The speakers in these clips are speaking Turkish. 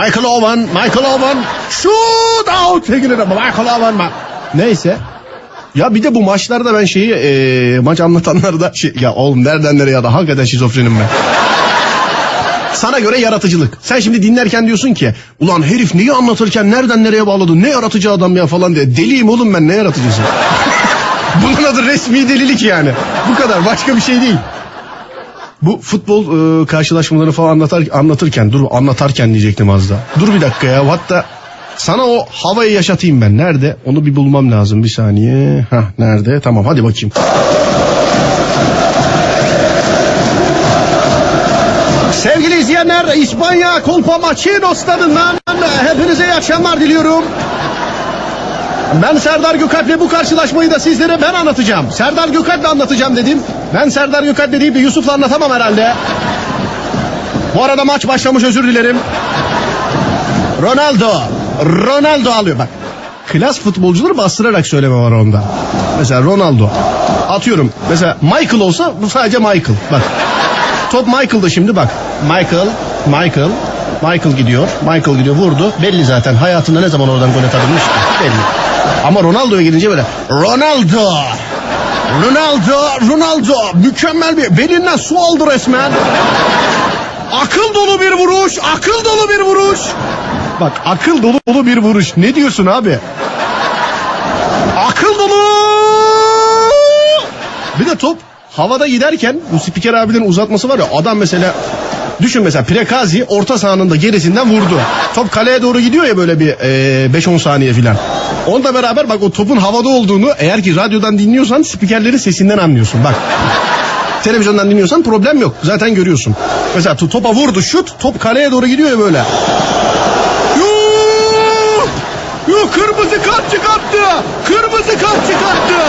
Michael Owen, Michael Owen. Shoot out. Sevgili Michael Owen. Ma- Neyse. Ya bir de bu maçlarda ben şeyi e, maç anlatanları da şey, ya oğlum nereden nereye ya da hakikaten şizofrenim ben. Sana göre yaratıcılık. Sen şimdi dinlerken diyorsun ki ulan herif neyi anlatırken nereden nereye bağladı ne yaratıcı adam ya falan diye. Deliyim oğlum ben ne yaratıcısı. Bunun adı resmi delilik yani. Bu kadar başka bir şey değil. Bu futbol e, karşılaşmaları falan anlatar, anlatırken dur anlatarken diyecektim az da. Dur bir dakika ya hatta sana o havayı yaşatayım ben. Nerede? Onu bir bulmam lazım bir saniye. Hah nerede? Tamam hadi bakayım. Sevgili izleyenler İspanya Kolpa Maçino stadından hepinize iyi akşamlar diliyorum. Ben Serdar Gökalp'le bu karşılaşmayı da sizlere ben anlatacağım. Serdar Gökalp'le anlatacağım dedim. Ben Serdar Gökalp deyip de Yusuf'la anlatamam herhalde. Bu arada maç başlamış özür dilerim. Ronaldo. Ronaldo alıyor bak. Klas futbolcuları bastırarak söyleme var onda. Mesela Ronaldo. Atıyorum. Mesela Michael olsa bu sadece Michael. Bak. Top Michael'da şimdi bak. Michael, Michael, Michael gidiyor. Michael gidiyor vurdu. Belli zaten hayatında ne zaman oradan gol atabilmiş. Belli. Ama Ronaldo'ya gelince böyle Ronaldo. Ronaldo, Ronaldo mükemmel bir belinden su aldı resmen. Akıl dolu bir vuruş, akıl dolu bir vuruş. Bak akıl dolu dolu bir vuruş. Ne diyorsun abi? Akıl dolu. Bir de top havada giderken bu spiker abilerin uzatması var ya adam mesela düşün mesela Prekazi orta sahanın da gerisinden vurdu. Top kaleye doğru gidiyor ya böyle bir e, 5-10 saniye filan. Onunla beraber bak o topun havada olduğunu eğer ki radyodan dinliyorsan spikerlerin sesinden anlıyorsun bak. Televizyondan dinliyorsan problem yok. Zaten görüyorsun. Mesela to- topa vurdu şut top kaleye doğru gidiyor ya böyle. Yuh! Yuh kırmızı kart çıkarttı. Kırmızı kart çıkarttı.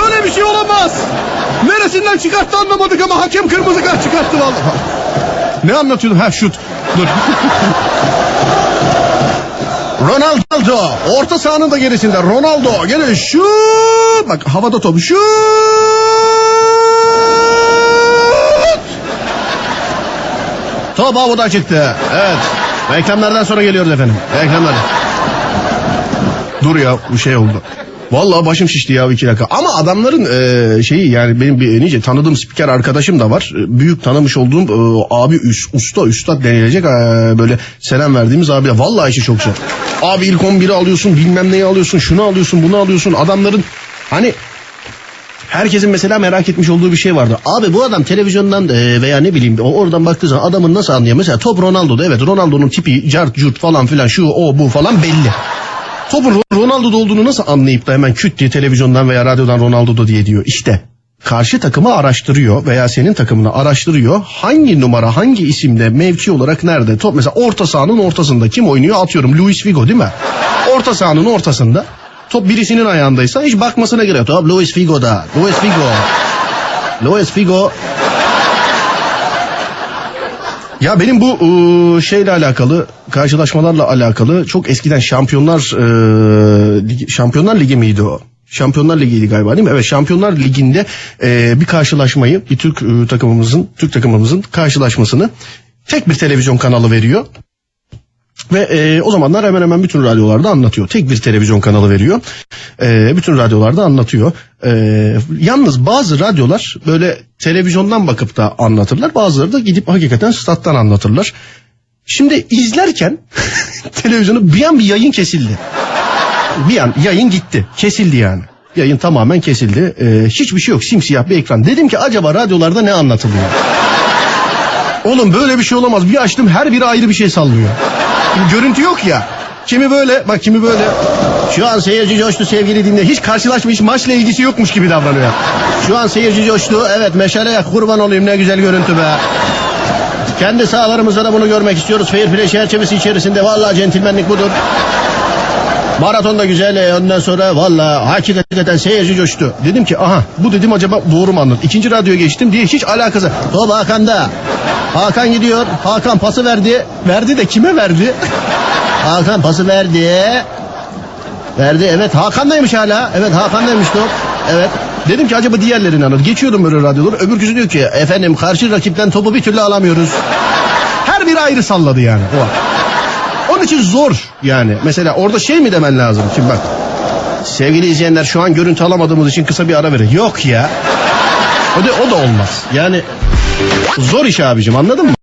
Böyle bir şey olamaz. Neresinden çıkarttı anlamadık ama hakem kırmızı kart çıkarttı vallahi. Ne anlatıyordum? Ha şut. Dur. Ronaldo orta sahanın da gerisinde. Ronaldo gene şut. Bak havada top şut. Top havada çıktı. Evet. Reklamlardan sonra geliyoruz efendim. Reklamlar. Dur ya bu şey oldu. Vallahi başım şişti ya iki dakika. Ama adamların e, şeyi yani benim bir nice tanıdığım spiker arkadaşım da var. E, Büyük tanımış olduğum e, abi üst, usta üstad denilecek e, böyle selam verdiğimiz abi. Vallahi işi çok zor. Abi ilk 11'i alıyorsun bilmem neyi alıyorsun şunu alıyorsun bunu alıyorsun. Adamların hani Herkesin mesela merak etmiş olduğu bir şey vardır. Abi bu adam televizyondan e, veya ne bileyim oradan baktığı zaman adamın nasıl anlıyor? Mesela top Ronaldo'da evet Ronaldo'nun tipi cart curt falan filan şu o bu falan belli. Topun Ro- Ronaldo'da olduğunu nasıl anlayıp da hemen küt diye televizyondan veya radyodan Ronaldo'da diye diyor. İşte karşı takımı araştırıyor veya senin takımını araştırıyor. Hangi numara hangi isimde mevki olarak nerede? Top mesela orta sahanın ortasında kim oynuyor? Atıyorum Luis Figo değil mi? Orta sahanın ortasında. Top birisinin ayağındaysa hiç bakmasına gerek yok. Top Luis Figo'da. Luis Figo. Luis Figo ya benim bu ıı, şeyle alakalı karşılaşmalarla alakalı çok eskiden Şampiyonlar ıı, Ligi- Şampiyonlar Ligi miydi o? Şampiyonlar Ligi'ydi galiba değil mi? Evet Şampiyonlar Ligi'nde e, bir karşılaşmayı bir Türk ıı, takımımızın Türk takımımızın karşılaşmasını tek bir televizyon kanalı veriyor. Ve e, o zamanlar hemen hemen bütün radyolarda anlatıyor. Tek bir televizyon kanalı veriyor. E, bütün radyolarda anlatıyor. E, yalnız bazı radyolar böyle televizyondan bakıp da anlatırlar. Bazıları da gidip hakikaten stat'tan anlatırlar. Şimdi izlerken televizyonu bir an bir yayın kesildi. Bir an yayın gitti. Kesildi yani. Yayın tamamen kesildi. E, hiçbir şey yok. Simsiyah bir ekran. Dedim ki acaba radyolarda ne anlatılıyor? Oğlum böyle bir şey olamaz. Bir açtım her biri ayrı bir şey sallıyor. Görüntü yok ya. Kimi böyle bak kimi böyle. Şu an seyirci coştu sevgili dinle. Hiç karşılaşmış maçla ilgisi yokmuş gibi davranıyor. Şu an seyirci coştu. Evet meşale yak kurban olayım ne güzel görüntü be. Kendi sahalarımızda da bunu görmek istiyoruz. Fair play çerçevesi içerisinde. Vallahi centilmenlik budur. Maraton da güzel. e, Ondan sonra valla hakikaten seyirci coştu. Dedim ki aha bu dedim acaba doğru mu anladım? İkinci radyoya geçtim diye hiç alakası. Top Hakan'da. Hakan gidiyor. Hakan pası verdi. Verdi de kime verdi? Hakan pası verdi. Verdi evet Hakan'daymış hala. Evet Hakan'daymış top. Evet. Dedim ki acaba diğerlerini anladı. Geçiyordum böyle radyoları. Öbürküsü diyor ki efendim karşı rakipten topu bir türlü alamıyoruz. Her biri ayrı salladı yani. O. Onun için zor yani. Mesela orada şey mi demen lazım? Şimdi bak. Sevgili izleyenler şu an görüntü alamadığımız için kısa bir ara verin. Yok ya. O da, o da olmaz. Yani zor iş abicim anladın mı?